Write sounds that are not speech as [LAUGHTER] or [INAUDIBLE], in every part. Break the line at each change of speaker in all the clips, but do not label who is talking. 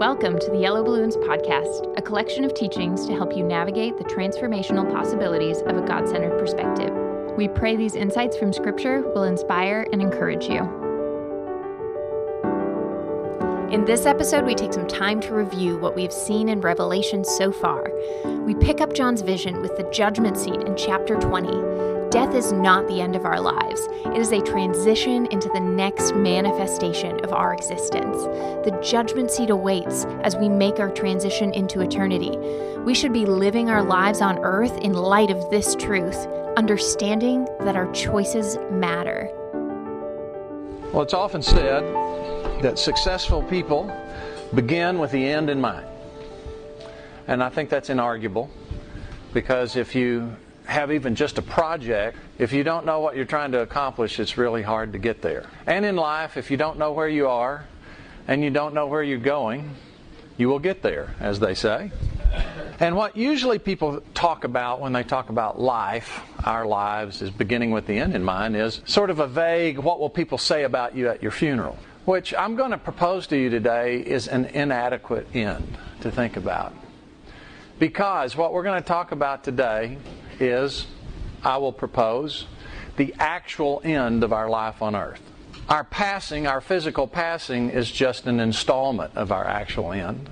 Welcome to the Yellow Balloons Podcast, a collection of teachings to help you navigate the transformational possibilities of a God centered perspective. We pray these insights from Scripture will inspire and encourage you. In this episode, we take some time to review what we have seen in Revelation so far. We pick up John's vision with the judgment seat in chapter 20 Death is not the end of our lives. It is a transition into the next manifestation of our existence. The judgment seat awaits as we make our transition into eternity. We should be living our lives on earth in light of this truth, understanding that our choices matter.
Well, it's often said that successful people begin with the end in mind. And I think that's inarguable because if you have even just a project, if you don't know what you're trying to accomplish, it's really hard to get there. And in life, if you don't know where you are and you don't know where you're going, you will get there, as they say. And what usually people talk about when they talk about life, our lives, is beginning with the end in mind, is sort of a vague, what will people say about you at your funeral? Which I'm going to propose to you today is an inadequate end to think about. Because what we're going to talk about today is, I will propose, the actual end of our life on earth. Our passing, our physical passing, is just an installment of our actual end.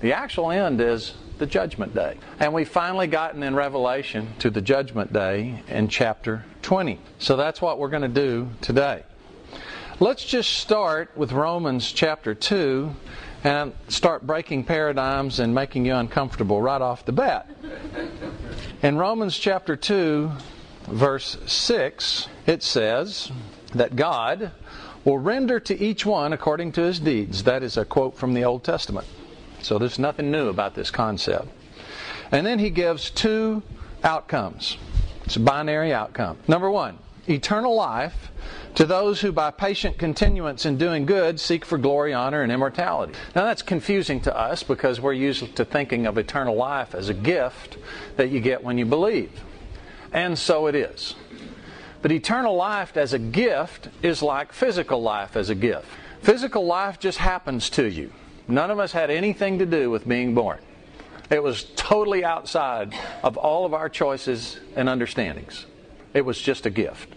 The actual end is the judgment day. And we've finally gotten in Revelation to the judgment day in chapter 20. So that's what we're going to do today. Let's just start with Romans chapter 2 and start breaking paradigms and making you uncomfortable right off the bat. In Romans chapter 2, verse 6, it says that God will render to each one according to his deeds. That is a quote from the Old Testament. So there's nothing new about this concept. And then he gives two outcomes. It's a binary outcome. Number one, eternal life to those who by patient continuance in doing good seek for glory, honor, and immortality. Now that's confusing to us because we're used to thinking of eternal life as a gift that you get when you believe. And so it is. But eternal life as a gift is like physical life as a gift. Physical life just happens to you. None of us had anything to do with being born. It was totally outside of all of our choices and understandings. It was just a gift.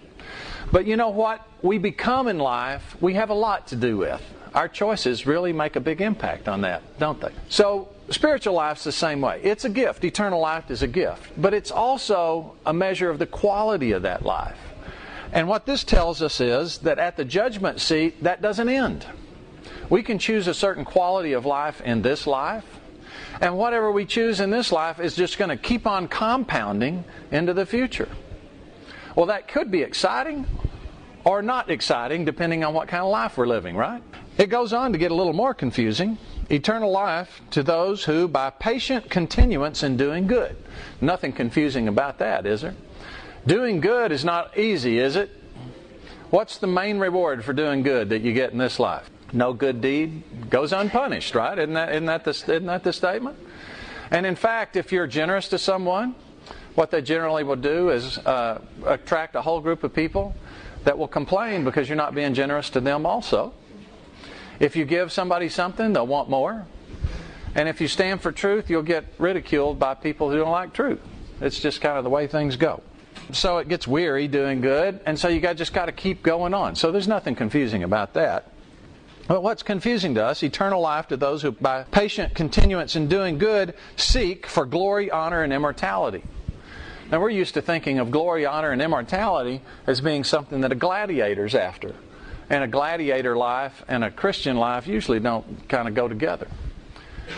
But you know what? We become in life, we have a lot to do with. Our choices really make a big impact on that, don't they? So, spiritual life's the same way. It's a gift. Eternal life is a gift. But it's also a measure of the quality of that life. And what this tells us is that at the judgment seat, that doesn't end. We can choose a certain quality of life in this life, and whatever we choose in this life is just going to keep on compounding into the future. Well, that could be exciting or not exciting, depending on what kind of life we're living, right? It goes on to get a little more confusing. Eternal life to those who, by patient continuance in doing good. Nothing confusing about that, is there? Doing good is not easy, is it? What's the main reward for doing good that you get in this life? No good deed goes unpunished, right? Isn't that, isn't that, the, isn't that the statement? And in fact, if you're generous to someone, what they generally will do is uh, attract a whole group of people that will complain because you're not being generous to them also. If you give somebody something, they'll want more. And if you stand for truth, you'll get ridiculed by people who don't like truth. It's just kind of the way things go. So it gets weary doing good, and so you got, just got to keep going on. So there's nothing confusing about that. But what's confusing to us, eternal life to those who, by patient continuance in doing good, seek for glory, honor, and immortality. Now, we're used to thinking of glory, honor, and immortality as being something that a gladiator's after. And a gladiator life and a Christian life usually don't kind of go together.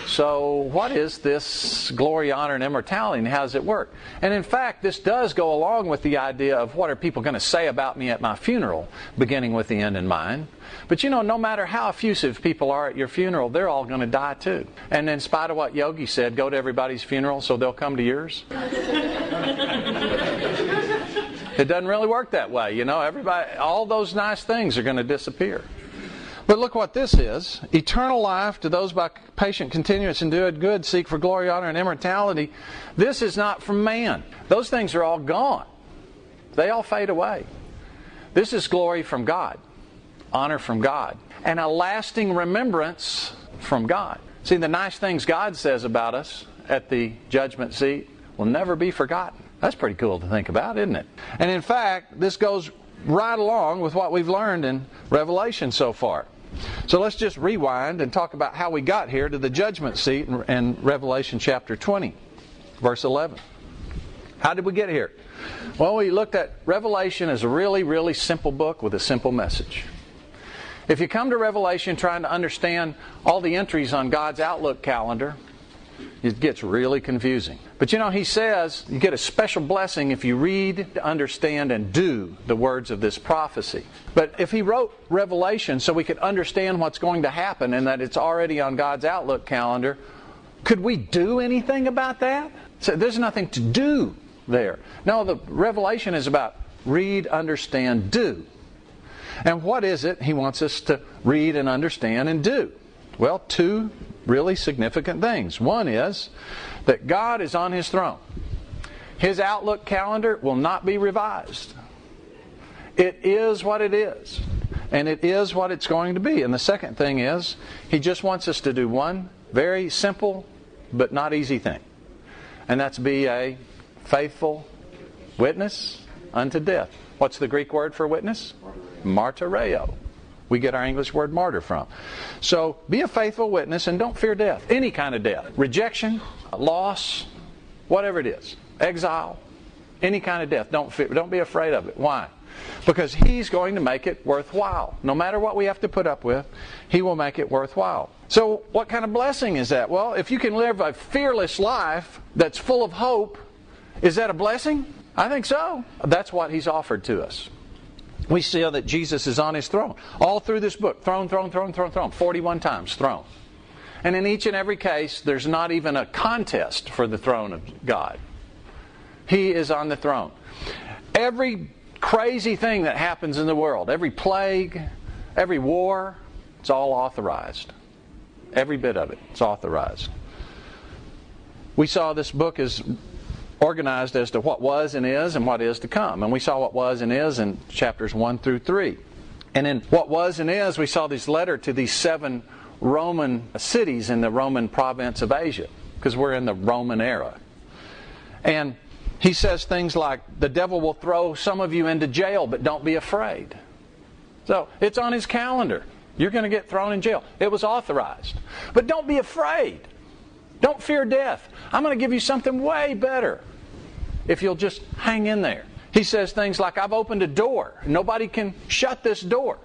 So, what is this glory, honor, and immortality, and how does it work? And in fact, this does go along with the idea of what are people going to say about me at my funeral, beginning with the end in mind. But you know, no matter how effusive people are at your funeral, they're all going to die too. And in spite of what Yogi said, go to everybody's funeral so they'll come to yours. [LAUGHS] it doesn't really work that way, you know. Everybody, all those nice things are going to disappear. But look what this is eternal life to those by patient continuance and doing good seek for glory, honor, and immortality. This is not from man. Those things are all gone, they all fade away. This is glory from God, honor from God, and a lasting remembrance from God. See, the nice things God says about us at the judgment seat will never be forgotten. That's pretty cool to think about, isn't it? And in fact, this goes right along with what we've learned in Revelation so far. So let's just rewind and talk about how we got here to the judgment seat in, Revelation chapter 20, verse 11. How did we get here? Well, we looked at Revelation as a really, really simple book with a simple message. If you come to Revelation trying to understand all the entries on God's Outlook calendar, it gets really confusing. But you know, he says you get a special blessing if you read, understand, and do the words of this prophecy. But if he wrote Revelation so we could understand what's going to happen and that it's already on God's Outlook calendar, could we do anything about that? So there's nothing to do there. No, the Revelation is about read, understand, do. And what is it he wants us to read and understand and do? Well, two really significant things. One is that God is on his throne. His outlook calendar will not be revised. It is what it is. And it is what it's going to be. And the second thing is, he just wants us to do one very simple but not easy thing. And that's be a faithful witness unto death. What's the Greek word for witness? Martyreo we get our English word martyr from. So be a faithful witness and don't fear death, any kind of death. Rejection, loss, whatever it is, exile, any kind of death. Don't fear, don't be afraid of it. Why? Because he's going to make it worthwhile. No matter what we have to put up with, he will make it worthwhile. So, what kind of blessing is that? Well, if you can live a fearless life that's full of hope, is that a blessing? I think so. That's what he's offered to us we see that Jesus is on his throne. All through this book throne, throne, throne, throne, throne. 41 times throne. And in each and every case, there's not even a contest for the throne of God. He is on the throne. Every crazy thing that happens in the world, every plague, every war, it's all authorized. Every bit of it, it's authorized. We saw this book is organized as to what was and is and what is to come. And we saw what was and is in chapters 1 through 3. And in what was and is, we saw this letter to these seven Roman cities in the Roman province of Asia, because we're in the Roman era. And he says things like, The devil will throw some of you into jail, but don't be afraid. So it's on his calendar. You're going to get thrown in jail. It was authorized. But don't be afraid. Don't fear death. I'm going to give you something way better if you'll just hang in there. He says things like, I've opened a door. Nobody can shut this door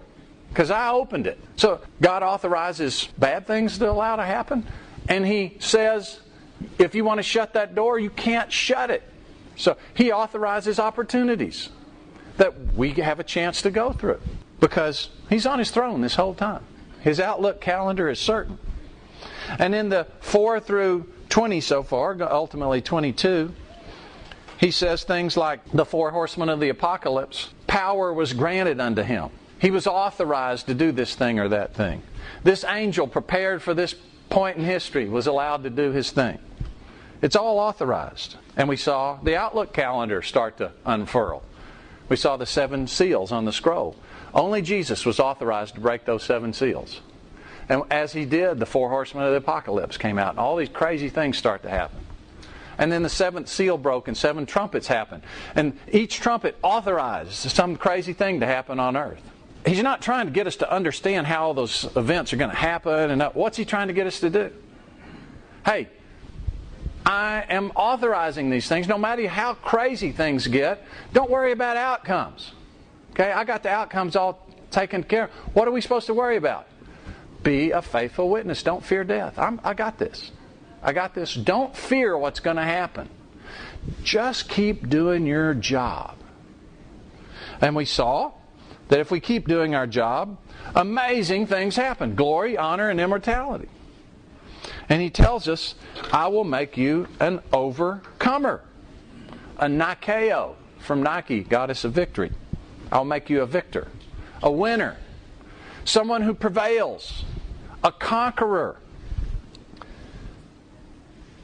because I opened it. So God authorizes bad things to allow to happen. And He says, if you want to shut that door, you can't shut it. So He authorizes opportunities that we have a chance to go through because He's on His throne this whole time. His outlook calendar is certain. And in the 4 through 20 so far, ultimately 22, he says things like the four horsemen of the apocalypse power was granted unto him. He was authorized to do this thing or that thing. This angel prepared for this point in history was allowed to do his thing. It's all authorized. And we saw the Outlook calendar start to unfurl. We saw the seven seals on the scroll. Only Jesus was authorized to break those seven seals. And as he did, the four horsemen of the apocalypse came out, and all these crazy things start to happen. And then the seventh seal broke and seven trumpets happened. And each trumpet authorized some crazy thing to happen on earth. He's not trying to get us to understand how all those events are going to happen and what's he trying to get us to do? Hey, I am authorizing these things no matter how crazy things get. Don't worry about outcomes. Okay, I got the outcomes all taken care of. What are we supposed to worry about? Be a faithful witness. Don't fear death. I'm, I got this. I got this. Don't fear what's going to happen. Just keep doing your job. And we saw that if we keep doing our job, amazing things happen glory, honor, and immortality. And he tells us, I will make you an overcomer, a Nikeo from Nike, goddess of victory. I'll make you a victor, a winner, someone who prevails, a conqueror.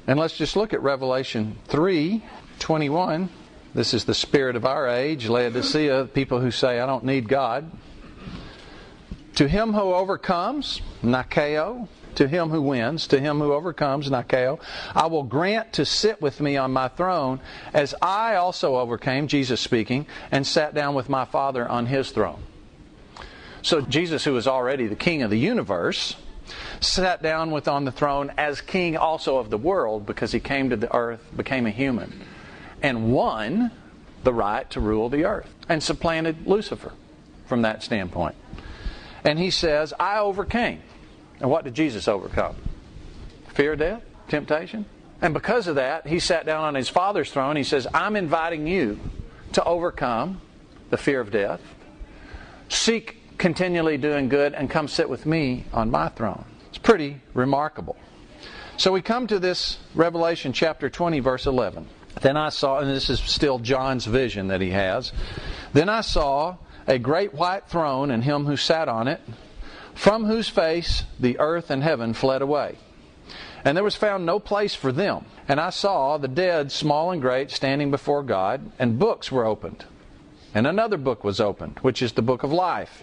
And let's just look at Revelation 3 21. This is the spirit of our age, Laodicea, people who say, I don't need God. To him who overcomes, Nikeo, to him who wins, to him who overcomes, Nikao, I will grant to sit with me on my throne, as I also overcame, Jesus speaking, and sat down with my Father on his throne. So Jesus, who is already the king of the universe, sat down with on the throne as king also of the world because he came to the earth, became a human, and won the right to rule the earth and supplanted Lucifer from that standpoint. And he says, I overcame. And what did Jesus overcome? Fear of death? Temptation? And because of that, he sat down on his Father's throne. He says, I'm inviting you to overcome the fear of death. Seek continually doing good and come sit with me on my throne. It's pretty remarkable. So we come to this Revelation chapter 20, verse 11. Then I saw, and this is still John's vision that he has. Then I saw a great white throne and him who sat on it, from whose face the earth and heaven fled away. And there was found no place for them. And I saw the dead, small and great, standing before God, and books were opened. And another book was opened, which is the book of life.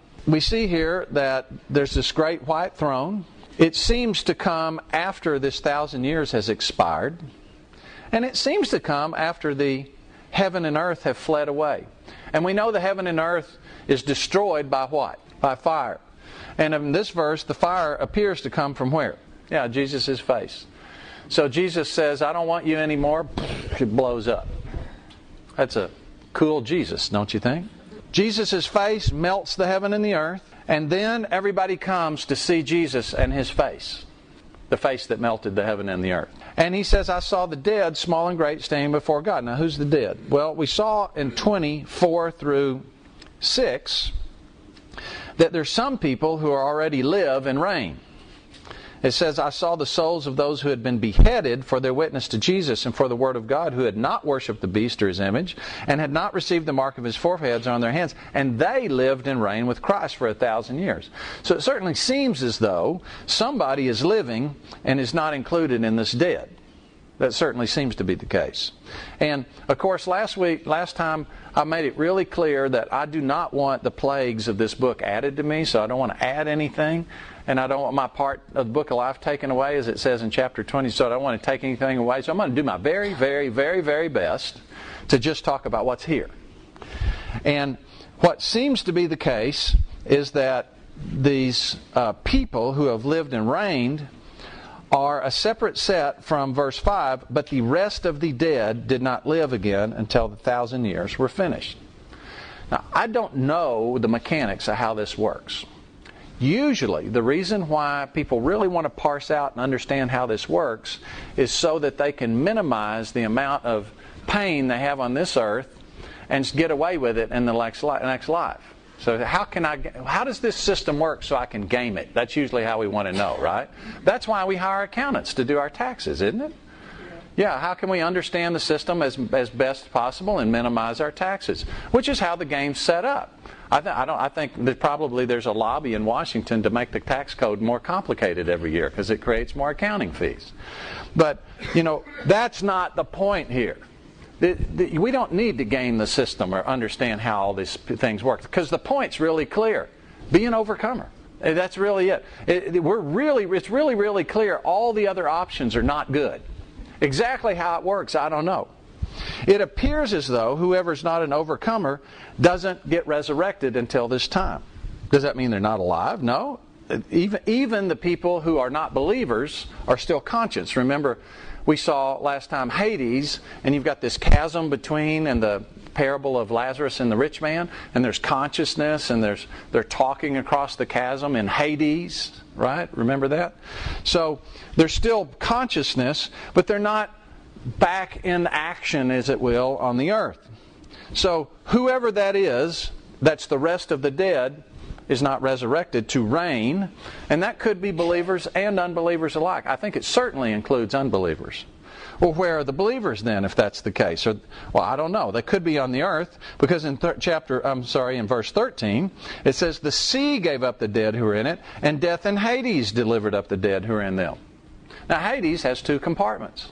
We see here that there's this great white throne. It seems to come after this thousand years has expired. And it seems to come after the heaven and earth have fled away. And we know the heaven and earth is destroyed by what? By fire. And in this verse, the fire appears to come from where? Yeah, Jesus' face. So Jesus says, I don't want you anymore. [LAUGHS] It blows up. That's a cool Jesus, don't you think? Jesus' face melts the heaven and the earth, and then everybody comes to see Jesus and his face, the face that melted the heaven and the earth. And he says, I saw the dead, small and great, standing before God. Now, who's the dead? Well, we saw in 24 through 6 that there's some people who are already live and reign. It says, I saw the souls of those who had been beheaded for their witness to Jesus and for the word of God, who had not worshipped the beast or his image, and had not received the mark of his foreheads on their hands, and they lived and reigned with Christ for a thousand years. So it certainly seems as though somebody is living and is not included in this dead. That certainly seems to be the case. And of course, last week, last time, I made it really clear that I do not want the plagues of this book added to me, so I don't want to add anything and I don't want my part of the book of life taken away, as it says in chapter 20, so I don't want to take anything away. So I'm going to do my very, very, very, very best to just talk about what's here. And what seems to be the case is that these uh, people who have lived and reigned are a separate set from verse 5, but the rest of the dead did not live again until the thousand years were finished. Now, I don't know the mechanics of how this works. Usually, the reason why people really want to parse out and understand how this works is so that they can minimize the amount of pain they have on this earth and get away with it in the next life. So how can I? How does this system work so I can game it? That's usually how we want to know, right? That's why we hire accountants to do our taxes, isn't it? Yeah, how can we understand the system as, as best possible and minimize our taxes? Which is how the game's set up. I, th- I, don't, I think that probably there's a lobby in Washington to make the tax code more complicated every year because it creates more accounting fees. But, you know, that's not the point here. The, the, we don't need to game the system or understand how all these things work because the point's really clear. Be an overcomer. Uh, that's really it. it. We're really, it's really, really clear. All the other options are not good. Exactly how it works, I don't know. It appears as though whoever's not an overcomer doesn't get resurrected until this time. Does that mean they're not alive? No. Uh, even, even the people who are not believers are still conscious. Remember, we saw last time Hades, and you've got this chasm between and the parable of Lazarus and the rich man, and there's consciousness, and there's they're talking across the chasm in Hades, right? Remember that? So there's still consciousness, but they're not back in action, as it will, on the earth. So whoever that is, that's the rest of the dead, is not resurrected to reign, and that could be believers and unbelievers alike. I think it certainly includes unbelievers. Well, where are the believers then, if that's the case? Or, well, I don't know. They could be on the earth because in th- chapter, I'm sorry, in verse 13, it says, "The sea gave up the dead who were in it, and death and Hades delivered up the dead who are in them." Now, Hades has two compartments.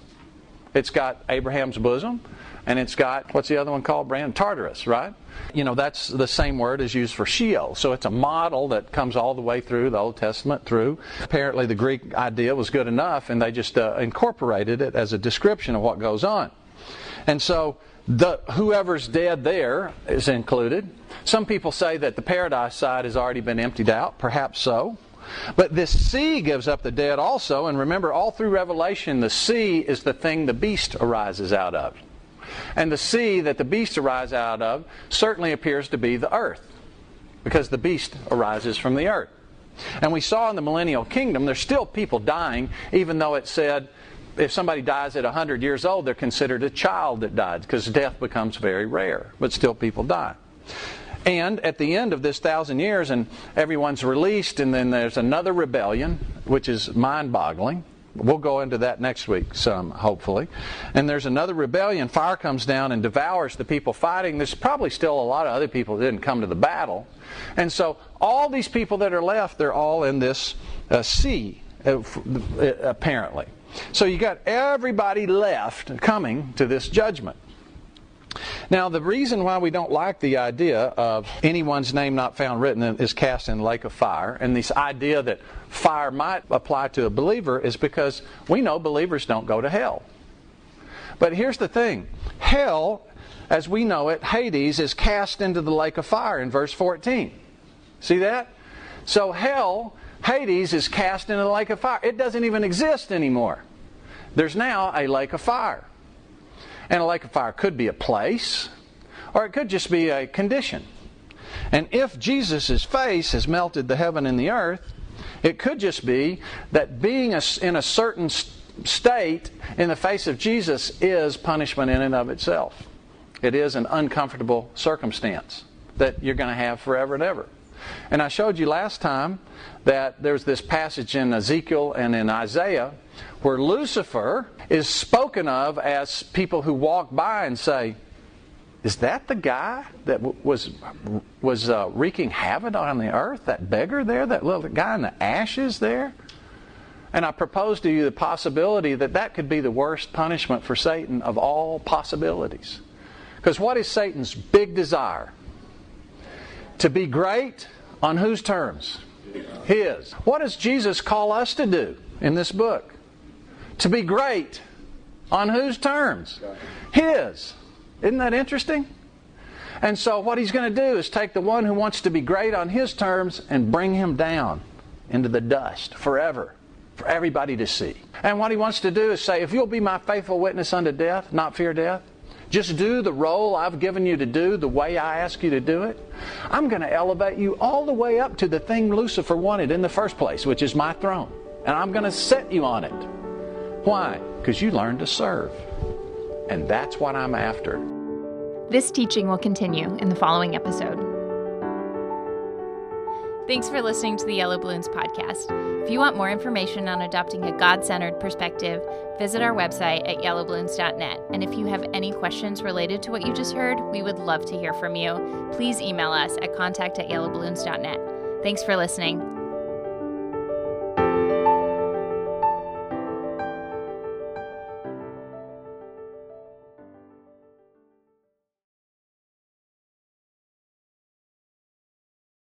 It's got Abraham's bosom, and it's got what's the other one called, Brand? Tartarus, right? You know, that's the same word is used for Sheol. So it's a model that comes all the way through the Old Testament through. Apparently, the Greek idea was good enough, and they just uh, incorporated it as a description of what goes on. And so the whoever's dead there is included. Some people say that the paradise side has already been emptied out. Perhaps so. But this sea gives up the dead also, and remember, all through Revelation, the sea is the thing the beast arises out of. And the sea that the beast arises out of certainly appears to be the earth, because the beast arises from the earth. And we saw in the millennial kingdom, there's still people dying, even though it said if somebody dies at 100 years old, they're considered a child that died, because death becomes very rare, but still people die. And at the end of this thousand years, and everyone's released, and then there's another rebellion, which is mind boggling. We'll go into that next week, some hopefully. And there's another rebellion. Fire comes down and devours the people fighting. There's probably still a lot of other people that didn't come to the battle. And so all these people that are left, they're all in this uh, sea, uh, apparently. So you got everybody left coming to this judgment. Now, the reason why we don't like the idea of anyone's name not found written is cast in the lake of fire, and this idea that fire might apply to a believer is because we know believers don't go to hell. But here's the thing hell, as we know it, Hades, is cast into the lake of fire in verse 14. See that? So hell, Hades, is cast into the lake of fire. It doesn't even exist anymore. There's now a lake of fire. And a lake of fire could be a place, or it could just be a condition. And if Jesus' face has melted the heaven and the earth, it could just be that being in a certain state in the face of Jesus is punishment in and of itself. It is an uncomfortable circumstance that you're going to have forever and ever. And I showed you last time that there's this passage in Ezekiel and in Isaiah where Lucifer is spoken of as people who walk by and say, is that the guy that was was uh, wreaking havoc on the earth? That beggar there, that little guy in the ashes there. And I propose to you the possibility that that could be the worst punishment for Satan of all possibilities. Because what is Satan's big desire? To be great on whose terms? His. What does Jesus call us to do in this book? To be great on whose terms? His. Isn't that interesting? And so, what he's going to do is take the one who wants to be great on his terms and bring him down into the dust forever for everybody to see. And what he wants to do is say, if you'll be my faithful witness unto death, not fear death, just do the role I've given you to do the way I ask you to do it, I'm going to elevate you all the way up to the thing Lucifer wanted in the first place, which is my throne. And I'm going to set you on it. Why? Because you learn to serve. And that's what I'm after.
This teaching will continue in the following episode. Thanks for listening to the Yellow Balloons podcast. If you want more information on adopting a God centered perspective, visit our website at yellowballoons.net. And if you have any questions related to what you just heard, we would love to hear from you. Please email us at contact at yellowballoons.net. Thanks for listening.